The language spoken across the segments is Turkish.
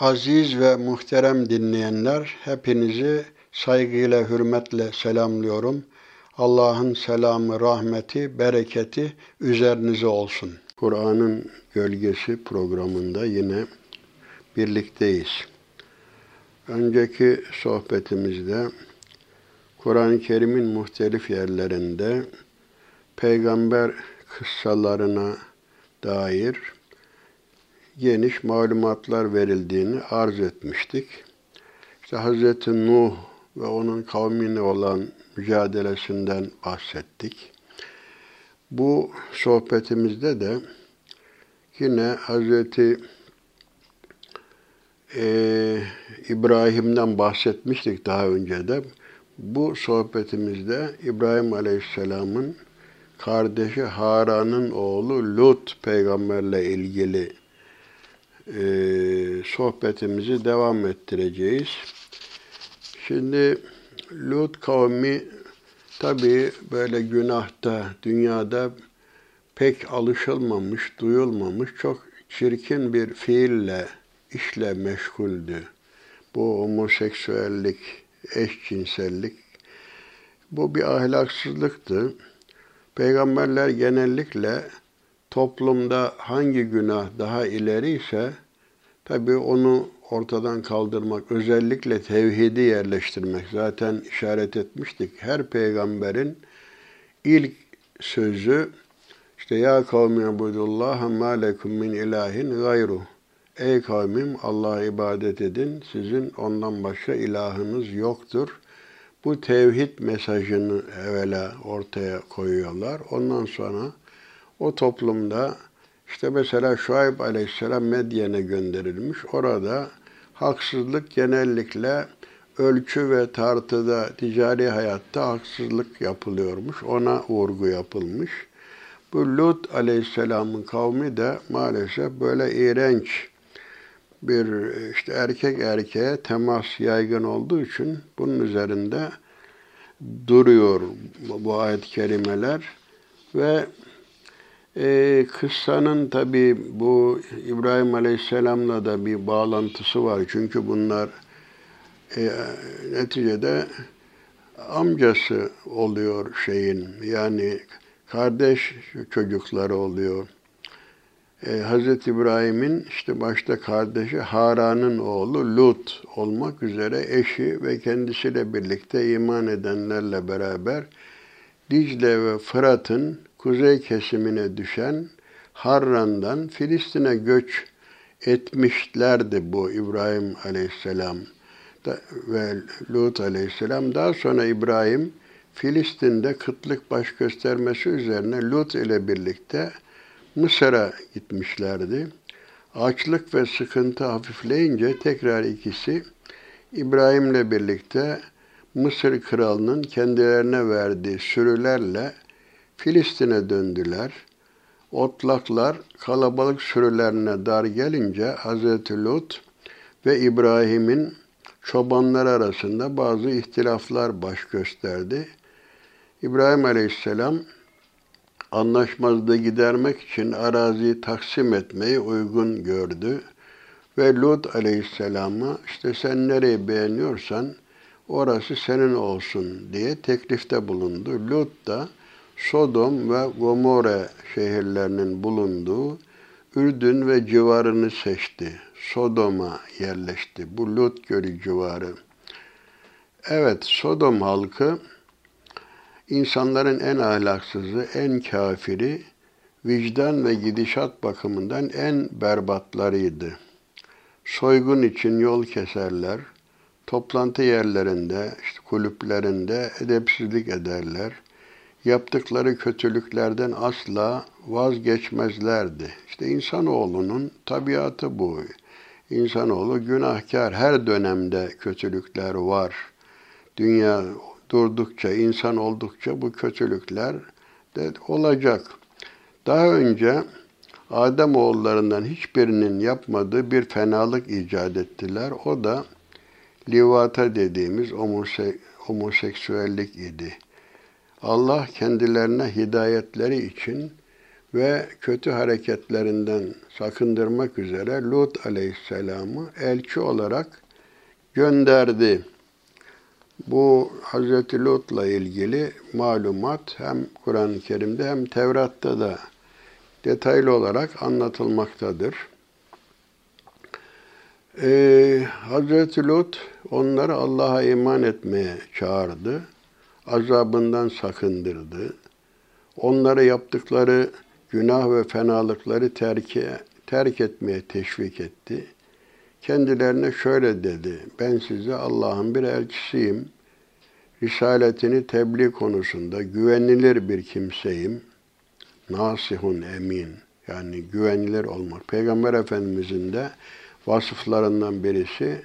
Aziz ve muhterem dinleyenler, hepinizi saygıyla, hürmetle selamlıyorum. Allah'ın selamı, rahmeti, bereketi üzerinize olsun. Kur'an'ın Gölgesi programında yine birlikteyiz. Önceki sohbetimizde Kur'an-ı Kerim'in muhtelif yerlerinde peygamber kıssalarına dair geniş malumatlar verildiğini arz etmiştik. İşte Hz. Nuh ve onun kavmine olan mücadelesinden bahsettik. Bu sohbetimizde de yine Hz. Ee, İbrahim'den bahsetmiştik daha önce de. Bu sohbetimizde İbrahim Aleyhisselam'ın kardeşi Haran'ın oğlu Lut peygamberle ilgili e, sohbetimizi devam ettireceğiz. Şimdi Lut kavmi tabi böyle günahta, dünyada pek alışılmamış, duyulmamış, çok çirkin bir fiille, işle meşguldü. Bu homoseksüellik, eşcinsellik, bu bir ahlaksızlıktı. Peygamberler genellikle toplumda hangi günah daha ileri ise tabi onu ortadan kaldırmak, özellikle tevhidi yerleştirmek. Zaten işaret etmiştik. Her peygamberin ilk sözü işte ya kavmi abudullah ma lekum min ilahin gayru. Ey kavmim Allah'a ibadet edin. Sizin ondan başka ilahınız yoktur. Bu tevhid mesajını evvela ortaya koyuyorlar. Ondan sonra o toplumda işte mesela Şuayb aleyhisselam Medyen'e gönderilmiş. Orada haksızlık genellikle ölçü ve tartıda, ticari hayatta haksızlık yapılıyormuş. Ona vurgu yapılmış. Bu Lut aleyhisselamın kavmi de maalesef böyle iğrenç bir işte erkek erkeğe temas yaygın olduğu için bunun üzerinde duruyor bu ayet-i kerimeler ve e, kıssanın tabi bu İbrahim Aleyhisselam'la da bir bağlantısı var. Çünkü bunlar e, neticede amcası oluyor şeyin. Yani kardeş çocukları oluyor. E, Hz. İbrahim'in işte başta kardeşi Haran'ın oğlu Lut olmak üzere eşi ve kendisiyle birlikte iman edenlerle beraber Dicle ve Fırat'ın kuzey kesimine düşen Harran'dan Filistin'e göç etmişlerdi bu İbrahim Aleyhisselam ve Lut Aleyhisselam. Daha sonra İbrahim Filistin'de kıtlık baş göstermesi üzerine Lut ile birlikte Mısır'a gitmişlerdi. Açlık ve sıkıntı hafifleyince tekrar ikisi İbrahim'le birlikte Mısır kralının kendilerine verdiği sürülerle Filistin'e döndüler. Otlaklar kalabalık sürülerine dar gelince Hz. Lut ve İbrahim'in çobanlar arasında bazı ihtilaflar baş gösterdi. İbrahim Aleyhisselam anlaşmazlığı gidermek için araziyi taksim etmeyi uygun gördü. Ve Lut aleyhisselama işte sen nereyi beğeniyorsan orası senin olsun diye teklifte bulundu. Lut da Sodom ve Gomorre şehirlerinin bulunduğu Ürdün ve civarını seçti. Sodom'a yerleşti. Bu Lut Gölü civarı. Evet, Sodom halkı insanların en ahlaksızı, en kafiri, vicdan ve gidişat bakımından en berbatlarıydı. Soygun için yol keserler, toplantı yerlerinde, işte kulüplerinde edepsizlik ederler. Yaptıkları kötülüklerden asla vazgeçmezlerdi. İşte insanoğlunun tabiatı bu. İnsanoğlu günahkar, her dönemde kötülükler var. Dünya durdukça, insan oldukça bu kötülükler de olacak. Daha önce Adem oğullarından hiçbirinin yapmadığı bir fenalık icat ettiler. O da livata dediğimiz homose homoseksüellik idi. Allah kendilerine hidayetleri için ve kötü hareketlerinden sakındırmak üzere Lut aleyhisselamı elçi olarak gönderdi. Bu Hz. Lut'la ilgili malumat hem Kur'an-ı Kerim'de hem Tevrat'ta da detaylı olarak anlatılmaktadır. Ee, Hz. Lut onları Allah'a iman etmeye çağırdı. Azabından sakındırdı. Onları yaptıkları günah ve fenalıkları terki, terk etmeye teşvik etti. Kendilerine şöyle dedi, ben size Allah'ın bir elçisiyim. Risaletini tebliğ konusunda güvenilir bir kimseyim. Nasihun emin, yani güvenilir olmak. Peygamber Efendimizin de vasıflarından birisi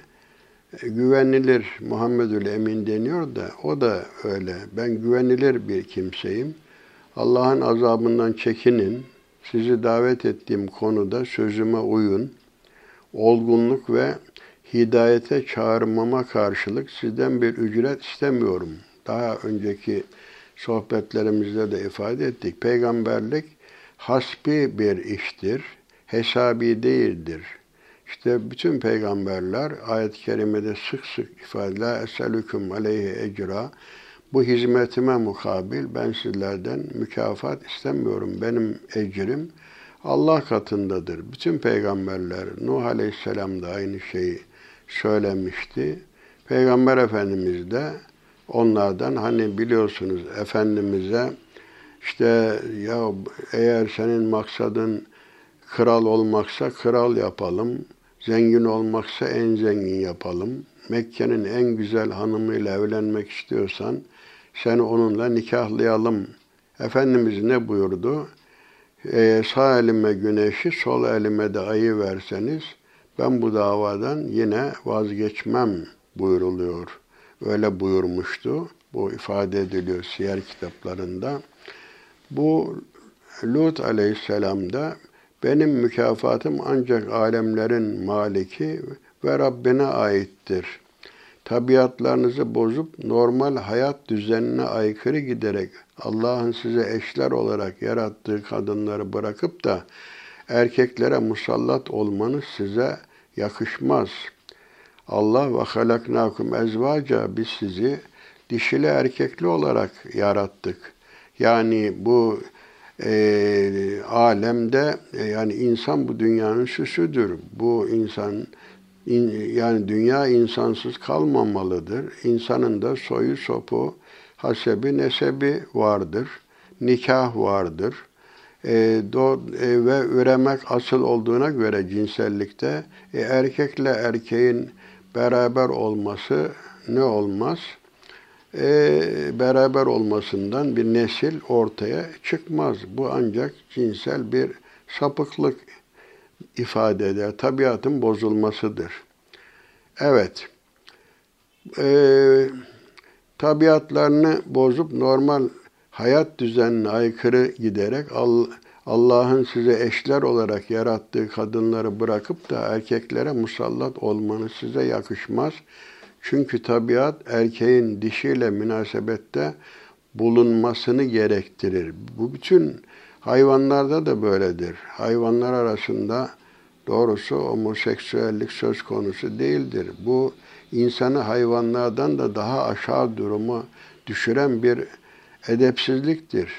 güvenilir Muhammedül Emin deniyor da o da öyle. Ben güvenilir bir kimseyim. Allah'ın azabından çekinin. Sizi davet ettiğim konuda sözüme uyun. Olgunluk ve hidayete çağırmama karşılık sizden bir ücret istemiyorum. Daha önceki sohbetlerimizde de ifade ettik. Peygamberlik hasbi bir iştir, hesabi değildir. İşte bütün peygamberler ayet-i kerimede sık sık ifade La eselüküm aleyhi ecra bu hizmetime mukabil ben sizlerden mükafat istemiyorum. Benim ecrim Allah katındadır. Bütün peygamberler Nuh Aleyhisselam da aynı şeyi söylemişti. Peygamber Efendimiz de onlardan hani biliyorsunuz Efendimiz'e işte ya eğer senin maksadın kral olmaksa kral yapalım, zengin olmaksa en zengin yapalım. Mekke'nin en güzel hanımıyla evlenmek istiyorsan sen onunla nikahlayalım. Efendimiz ne buyurdu? Ee, sağ elime güneşi, sol elime de ayı verseniz ben bu davadan yine vazgeçmem buyuruluyor. Öyle buyurmuştu. Bu ifade ediliyor siyer kitaplarında. Bu Lut aleyhisselam da benim mükafatım ancak alemlerin maliki ve Rabbine aittir. Tabiatlarınızı bozup normal hayat düzenine aykırı giderek Allah'ın size eşler olarak yarattığı kadınları bırakıp da erkeklere musallat olmanız size yakışmaz. Allah ve halaknakum ezvaca biz sizi dişili erkekli olarak yarattık. Yani bu e, alemde e, yani insan bu dünyanın süsüdür. Bu insan in, yani dünya insansız kalmamalıdır. İnsanın da soyu sopu, hasebi, nesebi vardır. Nikah vardır. E, do, e, ve üremek asıl olduğuna göre cinsellikte e, erkekle erkeğin beraber olması ne olmaz? E, beraber olmasından bir nesil ortaya çıkmaz. Bu ancak cinsel bir sapıklık ifade eder. Tabiatın bozulmasıdır. Evet. E, tabiatlarını bozup normal hayat düzenine aykırı giderek Allah'ın size eşler olarak yarattığı kadınları bırakıp da erkeklere musallat olmanız size yakışmaz. Çünkü tabiat erkeğin dişiyle münasebette bulunmasını gerektirir. Bu bütün hayvanlarda da böyledir. Hayvanlar arasında doğrusu homoseksüellik söz konusu değildir. Bu insanı hayvanlardan da daha aşağı duruma düşüren bir edepsizliktir.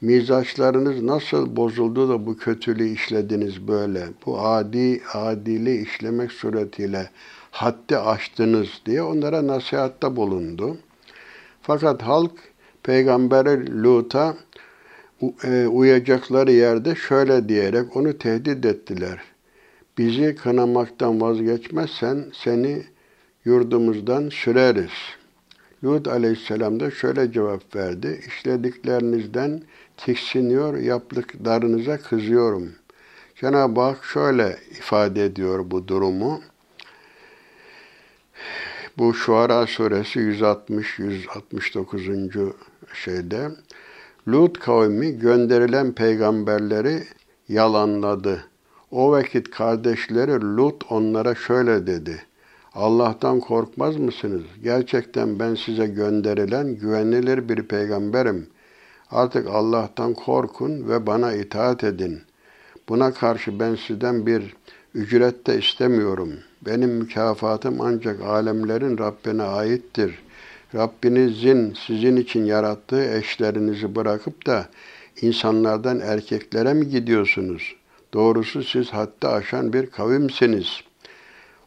Mizaçlarınız nasıl bozuldu da bu kötülüğü işlediniz böyle? Bu adi, adili işlemek suretiyle haddi aştınız diye onlara nasihatta bulundu. Fakat halk peygamberi Lut'a e, uyacakları yerde şöyle diyerek onu tehdit ettiler. Bizi kınamaktan vazgeçmezsen seni yurdumuzdan süreriz. Lut aleyhisselam da şöyle cevap verdi. İşlediklerinizden tiksiniyor, yaptıklarınıza kızıyorum. Cenab-ı Hak şöyle ifade ediyor bu durumu. Bu Şuara suresi 160-169. şeyde Lut kavmi gönderilen peygamberleri yalanladı. O vakit kardeşleri Lut onlara şöyle dedi. Allah'tan korkmaz mısınız? Gerçekten ben size gönderilen güvenilir bir peygamberim. Artık Allah'tan korkun ve bana itaat edin. Buna karşı ben sizden bir ücret de istemiyorum. Benim mükafatım ancak alemlerin Rabbine aittir. Rabbinizin sizin için yarattığı eşlerinizi bırakıp da insanlardan erkeklere mi gidiyorsunuz? Doğrusu siz hatta aşan bir kavimsiniz.''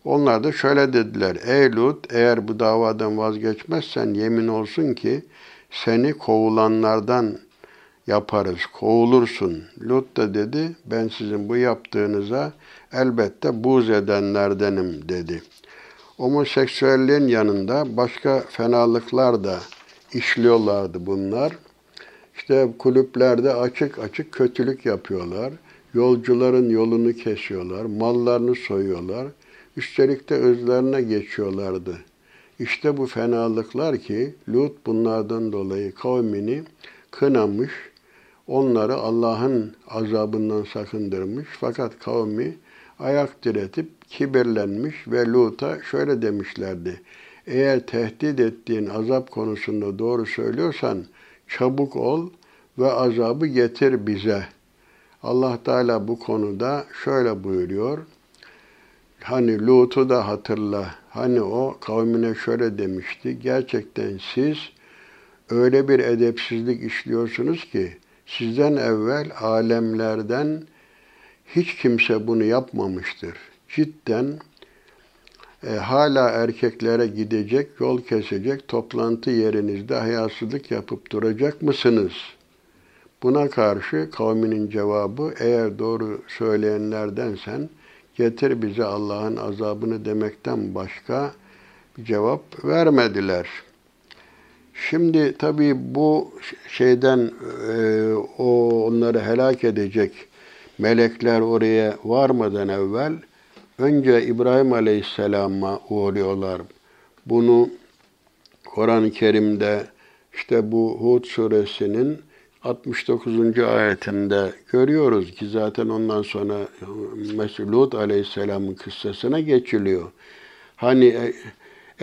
Onlar da şöyle dediler. Ey Lut eğer bu davadan vazgeçmezsen yemin olsun ki seni kovulanlardan yaparız, kovulursun. Lut da dedi ben sizin bu yaptığınıza elbette buz edenlerdenim dedi. Homoseksüelliğin yanında başka fenalıklar da işliyorlardı bunlar. İşte kulüplerde açık açık kötülük yapıyorlar. Yolcuların yolunu kesiyorlar, mallarını soyuyorlar. Üstelik de özlerine geçiyorlardı. İşte bu fenalıklar ki Lut bunlardan dolayı kavmini kınamış, onları Allah'ın azabından sakındırmış. Fakat kavmi ayak diretip kibirlenmiş ve Lut'a şöyle demişlerdi. Eğer tehdit ettiğin azap konusunda doğru söylüyorsan çabuk ol ve azabı getir bize. Allah Teala bu konuda şöyle buyuruyor. Hani Lut'u da hatırla. Hani o kavmine şöyle demişti. Gerçekten siz öyle bir edepsizlik işliyorsunuz ki sizden evvel alemlerden hiç kimse bunu yapmamıştır. Cidden e, hala erkeklere gidecek, yol kesecek, toplantı yerinizde hayasızlık yapıp duracak mısınız? Buna karşı kavminin cevabı eğer doğru söyleyenlerdensen getir bize Allah'ın azabını demekten başka bir cevap vermediler. Şimdi tabii bu şeyden e, o onları helak edecek melekler oraya varmadan evvel önce İbrahim Aleyhisselam'a uğruyorlar. Bunu Kur'an-ı Kerim'de işte bu Hud suresinin 69. ayetinde görüyoruz ki zaten ondan sonra Mesut Aleyhisselam'ın kıssasına geçiliyor. Hani e,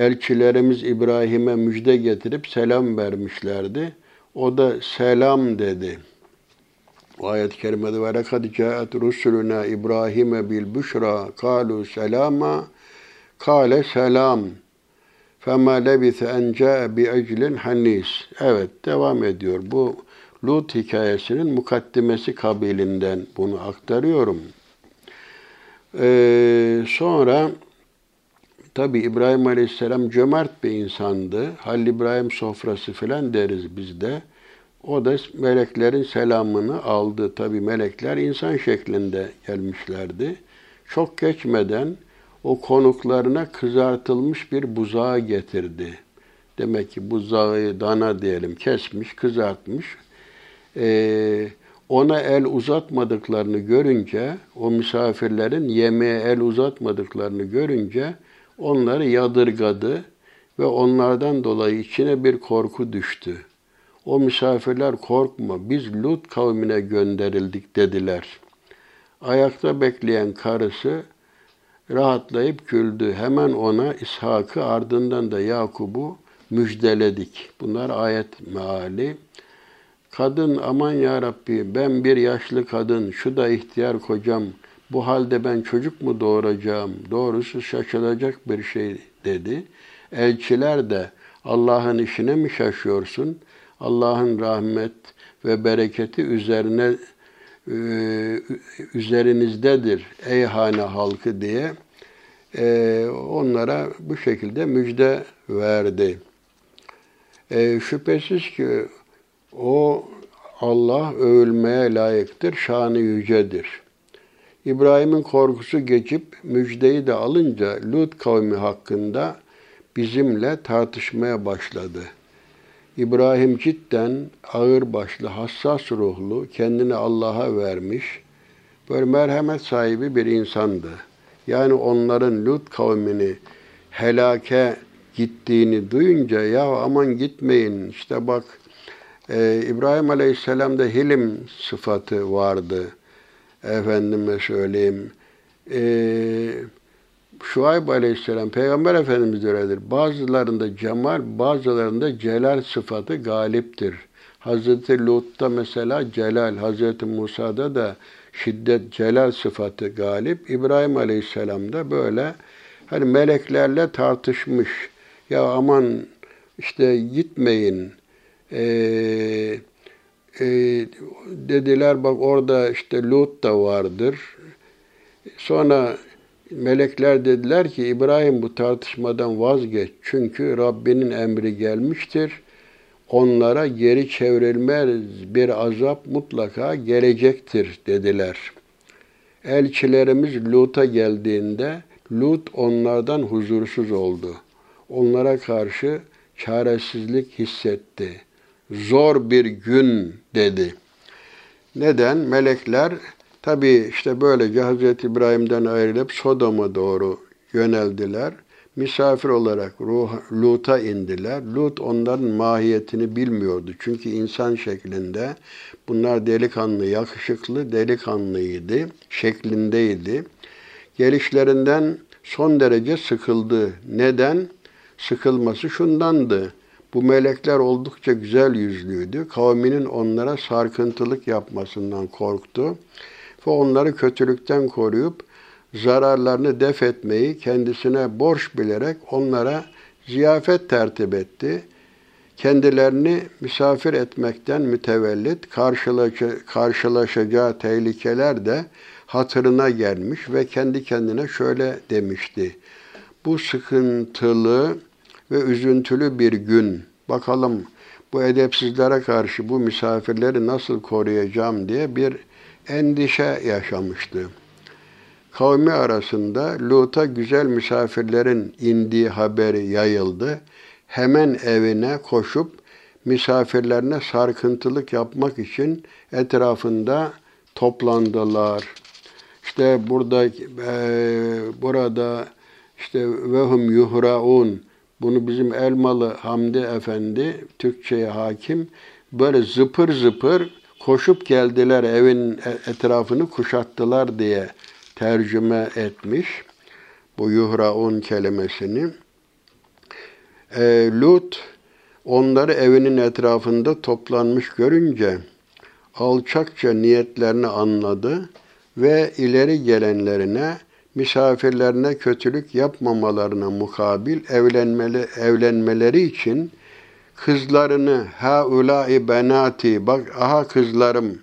elçilerimiz İbrahim'e müjde getirip selam vermişlerdi. O da selam dedi. Bu ayet-i kerimede ve lekad caet rusuluna İbrahim'e bil büşra kalu selama kale selam fema lebise en cae bi eclin hanis. Evet devam ediyor. Bu Lut hikayesinin mukaddimesi kabilinden bunu aktarıyorum. Ee, sonra tabi İbrahim Aleyhisselam cömert bir insandı. Halil İbrahim sofrası filan deriz bizde. O da meleklerin selamını aldı. Tabi melekler insan şeklinde gelmişlerdi. Çok geçmeden o konuklarına kızartılmış bir buzağı getirdi. Demek ki buzağı dana diyelim kesmiş, kızartmış e, ona el uzatmadıklarını görünce, o misafirlerin yemeğe el uzatmadıklarını görünce onları yadırgadı ve onlardan dolayı içine bir korku düştü. O misafirler korkma, biz Lut kavmine gönderildik dediler. Ayakta bekleyen karısı rahatlayıp güldü. Hemen ona İshak'ı ardından da Yakub'u müjdeledik. Bunlar ayet meali. Kadın aman ya Rabbi ben bir yaşlı kadın, şu da ihtiyar kocam, bu halde ben çocuk mu doğuracağım? Doğrusu şaşılacak bir şey dedi. Elçiler de Allah'ın işine mi şaşıyorsun? Allah'ın rahmet ve bereketi üzerine e, üzerinizdedir ey hane halkı diye e, onlara bu şekilde müjde verdi. E, şüphesiz ki o Allah övülmeye layıktır, şanı yücedir. İbrahim'in korkusu geçip müjdeyi de alınca Lut kavmi hakkında bizimle tartışmaya başladı. İbrahim cidden ağır başlı, hassas ruhlu, kendini Allah'a vermiş, böyle merhamet sahibi bir insandı. Yani onların Lut kavmini helake gittiğini duyunca ya aman gitmeyin işte bak ee, İbrahim Aleyhisselam'da hilim sıfatı vardı. Efendime söyleyeyim. Ee, Şuayb Aleyhisselam, Peygamber Efendimiz öyledir. Bazılarında cemal, bazılarında celal sıfatı galiptir. Hazreti Lut'ta mesela celal, Hazreti Musa'da da şiddet, celal sıfatı galip. İbrahim Aleyhisselam'da böyle hani meleklerle tartışmış. Ya aman işte gitmeyin. Ee, e, dediler bak orada işte Lut da vardır. Sonra melekler dediler ki İbrahim bu tartışmadan vazgeç. Çünkü Rabbinin emri gelmiştir. Onlara geri çevrilmez bir azap mutlaka gelecektir dediler. Elçilerimiz Lut'a geldiğinde Lut onlardan huzursuz oldu. Onlara karşı çaresizlik hissetti. Zor bir gün dedi. Neden? Melekler tabi işte böylece Hazreti İbrahim'den ayrılıp Sodom'a doğru yöneldiler. Misafir olarak Ruh, Lut'a indiler. Lut onların mahiyetini bilmiyordu. Çünkü insan şeklinde bunlar delikanlı, yakışıklı delikanlıydı, şeklindeydi. Gelişlerinden son derece sıkıldı. Neden? Sıkılması şundandı. Bu melekler oldukça güzel yüzlüydü. Kavminin onlara sarkıntılık yapmasından korktu ve onları kötülükten koruyup zararlarını def etmeyi kendisine borç bilerek onlara ziyafet tertip etti. Kendilerini misafir etmekten mütevellit karşılaşacağı tehlikeler de hatırına gelmiş ve kendi kendine şöyle demişti. Bu sıkıntılı ve üzüntülü bir gün. Bakalım bu edepsizlere karşı bu misafirleri nasıl koruyacağım diye bir endişe yaşamıştı. Kavmi arasında Lut'a güzel misafirlerin indiği haberi yayıldı. Hemen evine koşup misafirlerine sarkıntılık yapmak için etrafında toplandılar. İşte burada e, burada işte vehum yuhraun bunu bizim Elmalı Hamdi Efendi Türkçe'ye hakim böyle zıpır zıpır koşup geldiler evin e, etrafını kuşattılar diye tercüme etmiş bu yuhraun kelimesini. E, Lut onları evinin etrafında toplanmış görünce alçakça niyetlerini anladı ve ileri gelenlerine misafirlerine kötülük yapmamalarına mukabil evlenmeli, evlenmeleri için kızlarını ha ulai benati bak aha kızlarım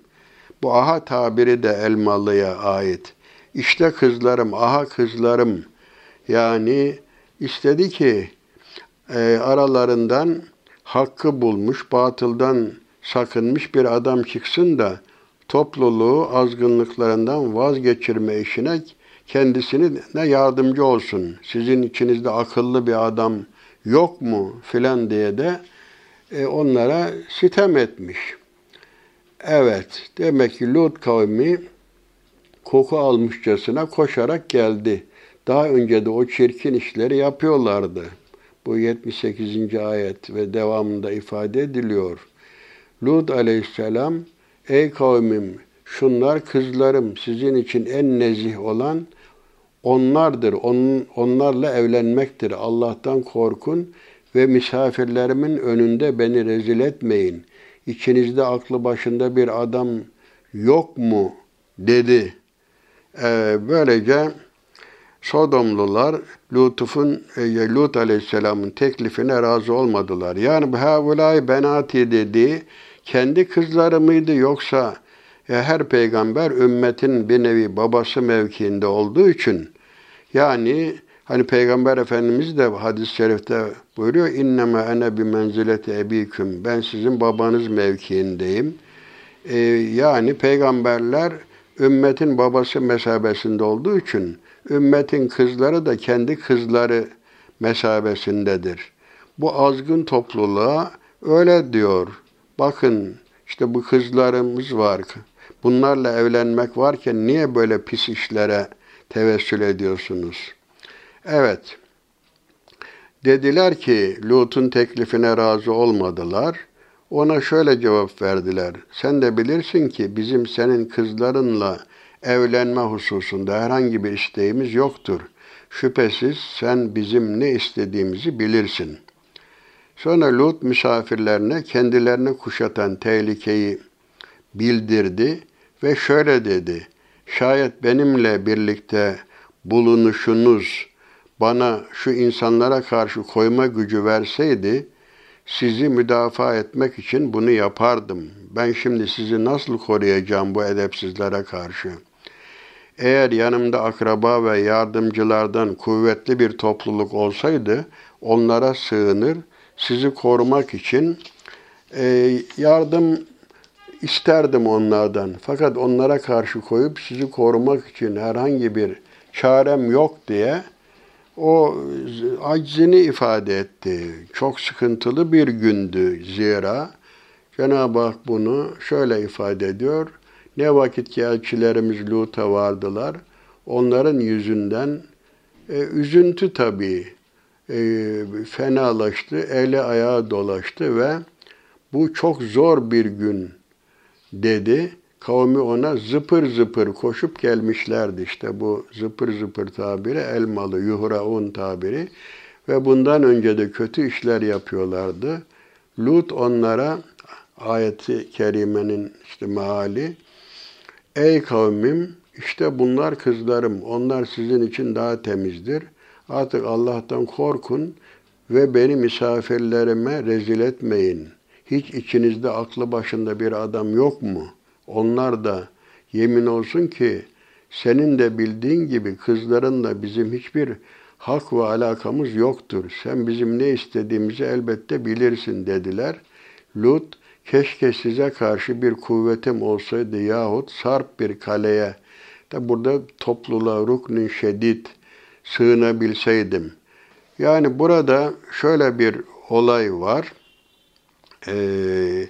bu aha tabiri de Elmalı'ya ait. İşte kızlarım, aha kızlarım. Yani istedi ki e, aralarından hakkı bulmuş, batıldan sakınmış bir adam çıksın da topluluğu azgınlıklarından vazgeçirme işine kendisine ne yardımcı olsun. Sizin içinizde akıllı bir adam yok mu filan diye de e, onlara sitem etmiş. Evet, demek ki Lut kavmi koku almışçasına koşarak geldi. Daha önce de o çirkin işleri yapıyorlardı. Bu 78. ayet ve devamında ifade ediliyor. Lut aleyhisselam, ey kavmim şunlar kızlarım sizin için en nezih olan onlardır. On, onlarla evlenmektir. Allah'tan korkun ve misafirlerimin önünde beni rezil etmeyin. İçinizde aklı başında bir adam yok mu? dedi. Ee, böylece Sodomlular Lutuf'un e, Lut Aleyhisselam'ın teklifine razı olmadılar. Yani havulay benati dedi kendi kızları mıydı yoksa e, her peygamber ümmetin bir nevi babası mevkiinde olduğu için yani hani Peygamber Efendimiz de hadis-i şerifte buyuruyor inneme ene bi menzileti ebiküm ben sizin babanız mevkiindeyim. Ee, yani peygamberler ümmetin babası mesabesinde olduğu için ümmetin kızları da kendi kızları mesabesindedir. Bu azgın topluluğa öyle diyor. Bakın işte bu kızlarımız var. Bunlarla evlenmek varken niye böyle pis işlere tevessül ediyorsunuz? Evet. Dediler ki Lut'un teklifine razı olmadılar. Ona şöyle cevap verdiler. Sen de bilirsin ki bizim senin kızlarınla evlenme hususunda herhangi bir isteğimiz yoktur. Şüphesiz sen bizim ne istediğimizi bilirsin. Sonra Lut misafirlerine kendilerini kuşatan tehlikeyi bildirdi ve şöyle dedi. Şayet benimle birlikte bulunuşunuz bana şu insanlara karşı koyma gücü verseydi sizi müdafaa etmek için bunu yapardım. Ben şimdi sizi nasıl koruyacağım bu edepsizlere karşı? Eğer yanımda akraba ve yardımcılardan kuvvetli bir topluluk olsaydı onlara sığınır, sizi korumak için e, yardım isterdim onlardan. Fakat onlara karşı koyup sizi korumak için herhangi bir çarem yok diye o aczini ifade etti. Çok sıkıntılı bir gündü zira. Cenab-ı Hak bunu şöyle ifade ediyor. Ne vakit ki elçilerimiz Lut'a vardılar, onların yüzünden e, üzüntü tabii e, fenalaştı, eli ayağı dolaştı ve bu çok zor bir gün dedi. Kavmi ona zıpır zıpır koşup gelmişlerdi. İşte bu zıpır zıpır tabiri elmalı, yuhraun tabiri. Ve bundan önce de kötü işler yapıyorlardı. Lut onlara ayeti kerimenin işte meali Ey kavmim işte bunlar kızlarım. Onlar sizin için daha temizdir. Artık Allah'tan korkun ve beni misafirlerime rezil etmeyin. Hiç içinizde aklı başında bir adam yok mu?'' Onlar da yemin olsun ki senin de bildiğin gibi kızların da bizim hiçbir hak ve alakamız yoktur. Sen bizim ne istediğimizi elbette bilirsin dediler. Lut, keşke size karşı bir kuvvetim olsaydı yahut sarp bir kaleye, da burada topluluğa ruknun şedid sığınabilseydim. Yani burada şöyle bir olay var. Ee,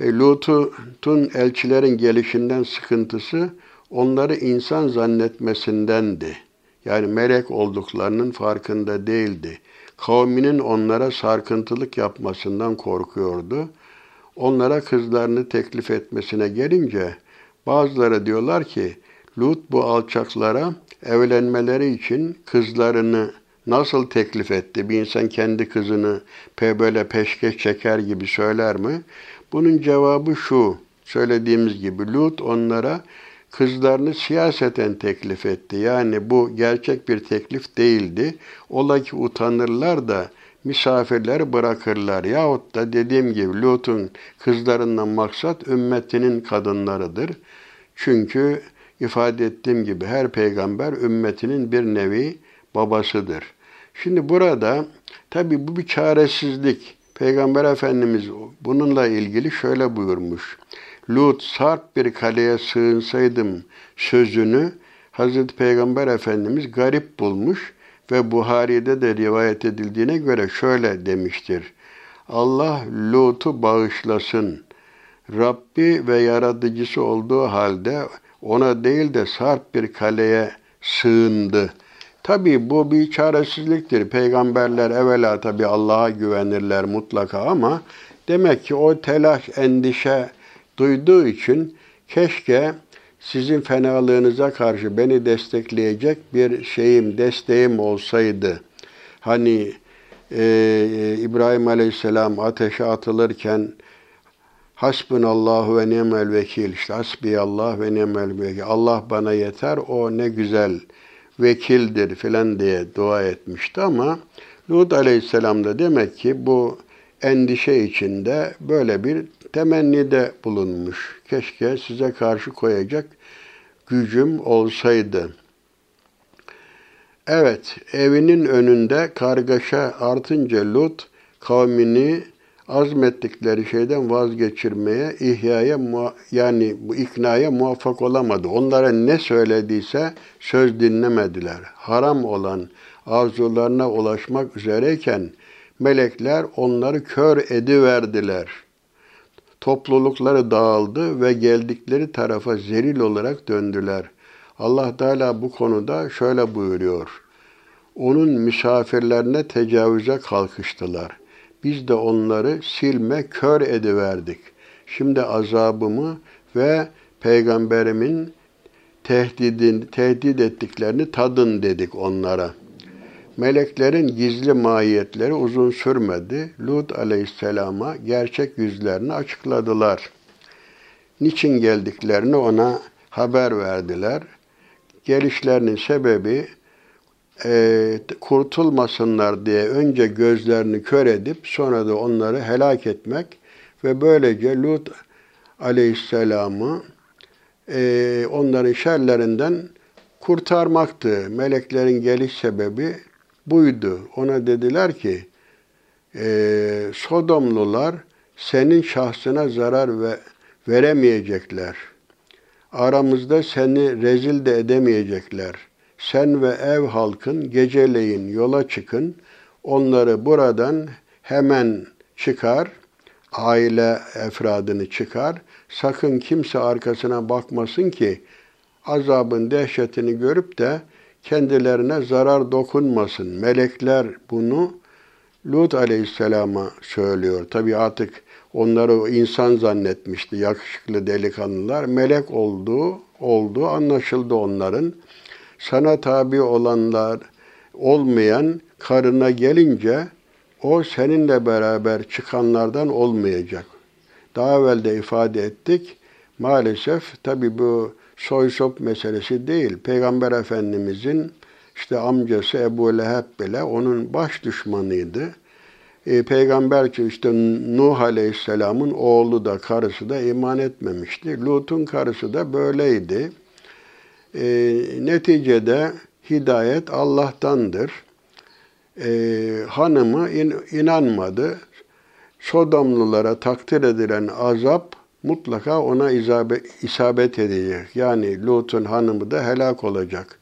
e, Lut'un elçilerin gelişinden sıkıntısı onları insan zannetmesindendi. Yani melek olduklarının farkında değildi. Kavminin onlara sarkıntılık yapmasından korkuyordu. Onlara kızlarını teklif etmesine gelince bazıları diyorlar ki Lut bu alçaklara evlenmeleri için kızlarını nasıl teklif etti? Bir insan kendi kızını böyle peşkeş çeker gibi söyler mi? Bunun cevabı şu, söylediğimiz gibi Lut onlara kızlarını siyaseten teklif etti. Yani bu gerçek bir teklif değildi. Ola ki utanırlar da misafirleri bırakırlar. Yahut da dediğim gibi Lut'un kızlarından maksat ümmetinin kadınlarıdır. Çünkü ifade ettiğim gibi her peygamber ümmetinin bir nevi babasıdır. Şimdi burada tabi bu bir çaresizlik. Peygamber Efendimiz bununla ilgili şöyle buyurmuş. Lut sarp bir kaleye sığınsaydım sözünü Hazreti Peygamber Efendimiz garip bulmuş ve Buhari'de de rivayet edildiğine göre şöyle demiştir. Allah Lut'u bağışlasın. Rabbi ve yaratıcısı olduğu halde ona değil de sarp bir kaleye sığındı.'' Tabi bu bir çaresizliktir. Peygamberler evvela tabi Allah'a güvenirler mutlaka ama demek ki o telaş, endişe duyduğu için keşke sizin fenalığınıza karşı beni destekleyecek bir şeyim, desteğim olsaydı. Hani e, İbrahim Aleyhisselam ateşe atılırken Hasbunallahu ve ni'mel vekil. İşte hasbiyallah ve ni'mel vekil. Allah bana yeter. O ne güzel vekildir filan diye dua etmişti ama Lut aleyhisselam da demek ki bu endişe içinde böyle bir temennide bulunmuş. Keşke size karşı koyacak gücüm olsaydı. Evet, evinin önünde kargaşa artınca Lut kavmini azmettikleri şeyden vazgeçirmeye, ihyaya yani bu iknaya muvaffak olamadı. Onlara ne söylediyse söz dinlemediler. Haram olan arzularına ulaşmak üzereyken melekler onları kör ediverdiler. Toplulukları dağıldı ve geldikleri tarafa zelil olarak döndüler. Allah Teala bu konuda şöyle buyuruyor. Onun misafirlerine tecavüze kalkıştılar.'' Biz de onları silme, kör ediverdik. Şimdi azabımı ve peygamberimin tehdidin, tehdit ettiklerini tadın dedik onlara. Meleklerin gizli mahiyetleri uzun sürmedi. Lut aleyhisselama gerçek yüzlerini açıkladılar. Niçin geldiklerini ona haber verdiler. Gelişlerinin sebebi e, kurtulmasınlar diye önce gözlerini kör edip sonra da onları helak etmek ve böylece Lut aleyhisselamı e, onların şerlerinden kurtarmaktı. Meleklerin geliş sebebi buydu. Ona dediler ki, e, Sodomlular senin şahsına zarar ve veremeyecekler. Aramızda seni rezil de edemeyecekler. Sen ve ev halkın geceleyin yola çıkın. Onları buradan hemen çıkar, aile efradını çıkar. Sakın kimse arkasına bakmasın ki azabın dehşetini görüp de kendilerine zarar dokunmasın. Melekler bunu Lut aleyhisselama söylüyor. Tabi artık onları insan zannetmişti yakışıklı delikanlılar. Melek olduğu, olduğu anlaşıldı onların. Sana tabi olanlar olmayan karına gelince o seninle beraber çıkanlardan olmayacak. Daha evvel de ifade ettik. Maalesef tabi bu soy sop meselesi değil. Peygamber Efendimizin işte amcası Ebu Leheb bile onun baş düşmanıydı. E, Peygamber ki işte Nuh Aleyhisselam'ın oğlu da karısı da iman etmemişti. Lut'un karısı da böyleydi. E, neticede hidayet Allah'tandır. E, hanımı in, inanmadı. Sodomlulara takdir edilen azap mutlaka ona isabet edecek. Yani Lut'un hanımı da helak olacak.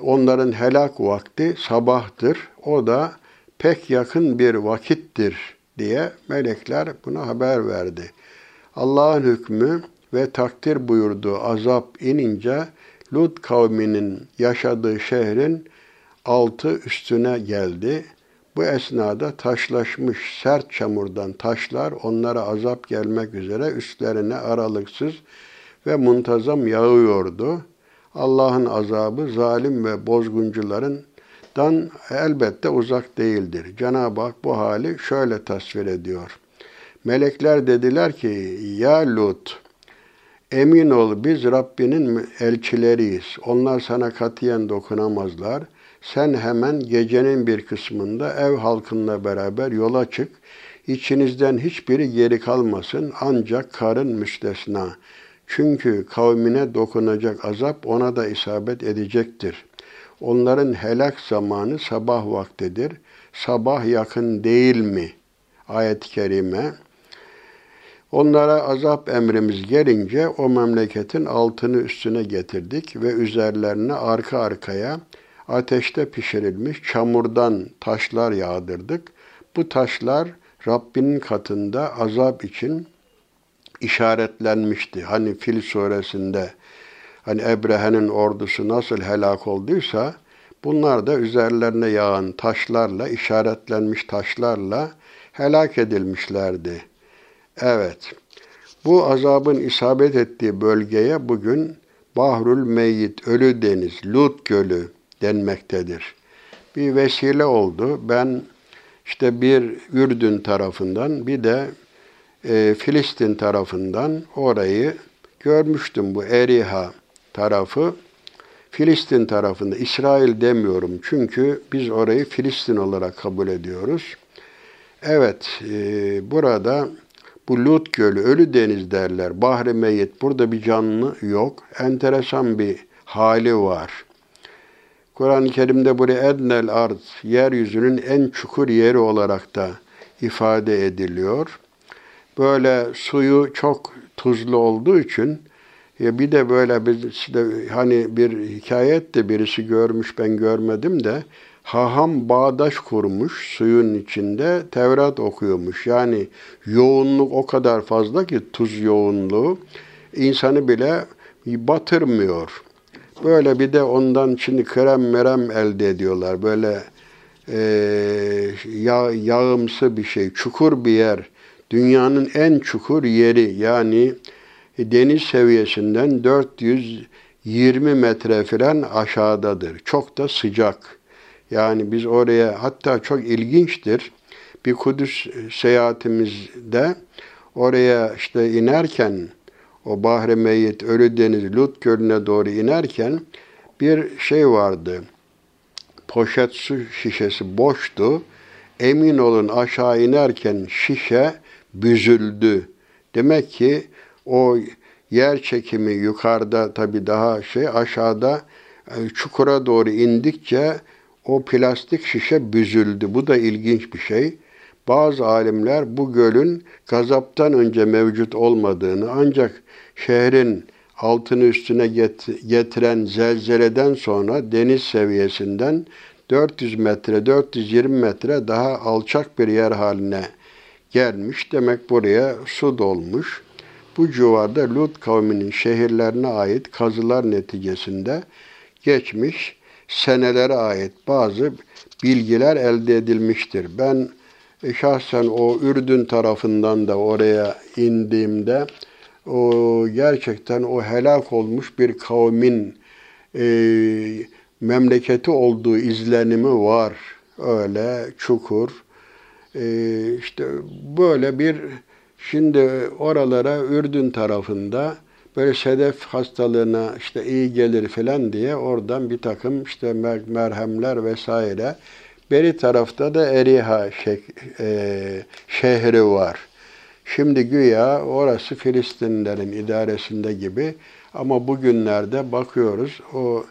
Onların helak vakti sabahtır. O da pek yakın bir vakittir diye melekler buna haber verdi. Allah'ın hükmü ve takdir buyurduğu azap inince Lut kavminin yaşadığı şehrin altı üstüne geldi. Bu esnada taşlaşmış sert çamurdan taşlar onlara azap gelmek üzere üstlerine aralıksız ve muntazam yağıyordu. Allah'ın azabı zalim ve bozguncularından elbette uzak değildir. Cenab-ı Hak bu hali şöyle tasvir ediyor. Melekler dediler ki, Ya Lut, emin ol biz Rabbinin elçileriyiz. Onlar sana katiyen dokunamazlar.'' Sen hemen gecenin bir kısmında ev halkınla beraber yola çık. İçinizden hiçbiri geri kalmasın ancak karın müstesna. Çünkü kavmine dokunacak azap ona da isabet edecektir. Onların helak zamanı sabah vaktidir. Sabah yakın değil mi? Ayet-i kerime. Onlara azap emrimiz gelince o memleketin altını üstüne getirdik ve üzerlerine arka arkaya ateşte pişirilmiş çamurdan taşlar yağdırdık. Bu taşlar Rabbinin katında azap için işaretlenmişti. Hani Fil suresinde hani Ebrehe'nin ordusu nasıl helak olduysa bunlar da üzerlerine yağan taşlarla, işaretlenmiş taşlarla helak edilmişlerdi. Evet, bu azabın isabet ettiği bölgeye bugün Bahrül Meyyit, Ölü Deniz, Lut Gölü, denmektedir. Bir vesile oldu. Ben işte bir Ürdün tarafından bir de e, Filistin tarafından orayı görmüştüm bu Eriha tarafı. Filistin tarafında İsrail demiyorum çünkü biz orayı Filistin olarak kabul ediyoruz. Evet, e, burada bu Lut Gölü, Ölü Deniz derler, Bahri Meyyit, burada bir canlı yok. Enteresan bir hali var. Kur'an-ı Kerim'de buraya ednel arz, yeryüzünün en çukur yeri olarak da ifade ediliyor. Böyle suyu çok tuzlu olduğu için ya bir de böyle bir hani bir hikayet de birisi görmüş ben görmedim de haham bağdaş kurmuş suyun içinde Tevrat okuyormuş. Yani yoğunluk o kadar fazla ki tuz yoğunluğu insanı bile batırmıyor. Böyle bir de ondan şimdi krem merem elde ediyorlar. Böyle e, yağ, yağımsı bir şey, çukur bir yer. Dünyanın en çukur yeri yani deniz seviyesinden 420 metre falan aşağıdadır. Çok da sıcak. Yani biz oraya hatta çok ilginçtir. Bir Kudüs seyahatimizde oraya işte inerken o Bahri Meyyit, Ölü Deniz, Lut Gölü'ne doğru inerken bir şey vardı. Poşet su şişesi boştu. Emin olun aşağı inerken şişe büzüldü. Demek ki o yer çekimi yukarıda tabii daha şey aşağıda e, çukura doğru indikçe o plastik şişe büzüldü. Bu da ilginç bir şey. Bazı alimler bu gölün gazaptan önce mevcut olmadığını ancak şehrin altını üstüne getiren zelzeleden sonra deniz seviyesinden 400 metre, 420 metre daha alçak bir yer haline gelmiş. Demek buraya su dolmuş. Bu civarda Lut kavminin şehirlerine ait kazılar neticesinde geçmiş senelere ait bazı bilgiler elde edilmiştir. Ben e, şahsen o Ürdün tarafından da oraya indiğimde o gerçekten o helak olmuş bir kavmin e, memleketi olduğu izlenimi var. Öyle çukur. E, işte böyle bir şimdi oralara Ürdün tarafında böyle sedef hastalığına işte iyi gelir falan diye oradan bir takım işte merhemler vesaire. Beri tarafta da Eriha şek, e, şehri var. Şimdi güya orası Filistinlilerin idaresinde gibi ama bugünlerde bakıyoruz o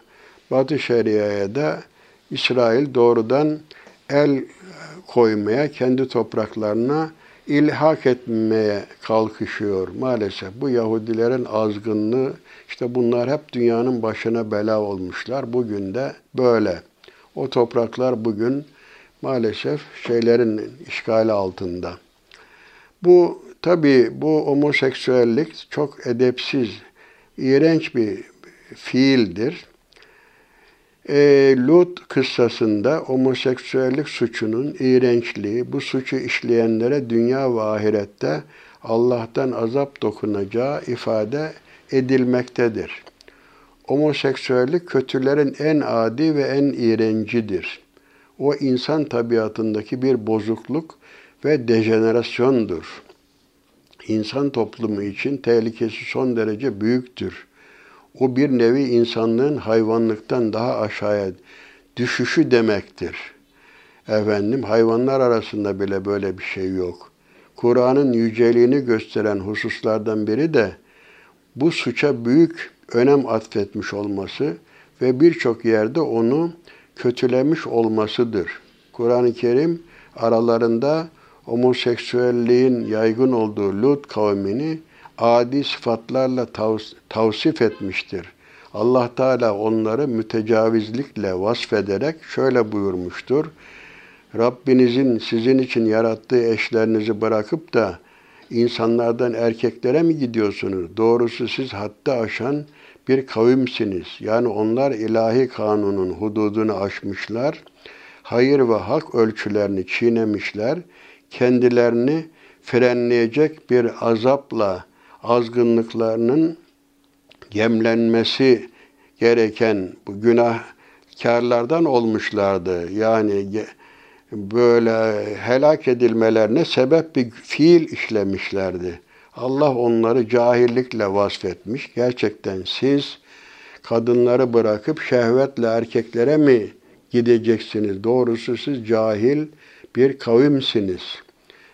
Batı Şeria'ya da İsrail doğrudan el koymaya, kendi topraklarına ilhak etmeye kalkışıyor maalesef. Bu Yahudilerin azgınlığı, işte bunlar hep dünyanın başına bela olmuşlar. Bugün de böyle. O topraklar bugün maalesef şeylerin işgali altında. Bu tabi bu homoseksüellik çok edepsiz, iğrenç bir fiildir. E, Lut kıssasında homoseksüellik suçunun iğrençliği, bu suçu işleyenlere dünya ve ahirette Allah'tan azap dokunacağı ifade edilmektedir. Homoseksüellik kötülerin en adi ve en iğrencidir. O insan tabiatındaki bir bozukluk ve dejenerasyondur. İnsan toplumu için tehlikesi son derece büyüktür o bir nevi insanlığın hayvanlıktan daha aşağıya düşüşü demektir. Efendim hayvanlar arasında bile böyle bir şey yok. Kur'an'ın yüceliğini gösteren hususlardan biri de bu suça büyük önem atfetmiş olması ve birçok yerde onu kötülemiş olmasıdır. Kur'an-ı Kerim aralarında homoseksüelliğin yaygın olduğu Lut kavmini adi sıfatlarla tavs tavsif etmiştir. Allah Teala onları mütecavizlikle vasfederek şöyle buyurmuştur. Rabbinizin sizin için yarattığı eşlerinizi bırakıp da insanlardan erkeklere mi gidiyorsunuz? Doğrusu siz hatta aşan bir kavimsiniz. Yani onlar ilahi kanunun hududunu aşmışlar. Hayır ve hak ölçülerini çiğnemişler. Kendilerini frenleyecek bir azapla azgınlıklarının gemlenmesi gereken bu günahkarlardan olmuşlardı. Yani böyle helak edilmelerine sebep bir fiil işlemişlerdi. Allah onları cahillikle vasfetmiş. Gerçekten siz kadınları bırakıp şehvetle erkeklere mi gideceksiniz? Doğrusu siz cahil bir kavimsiniz.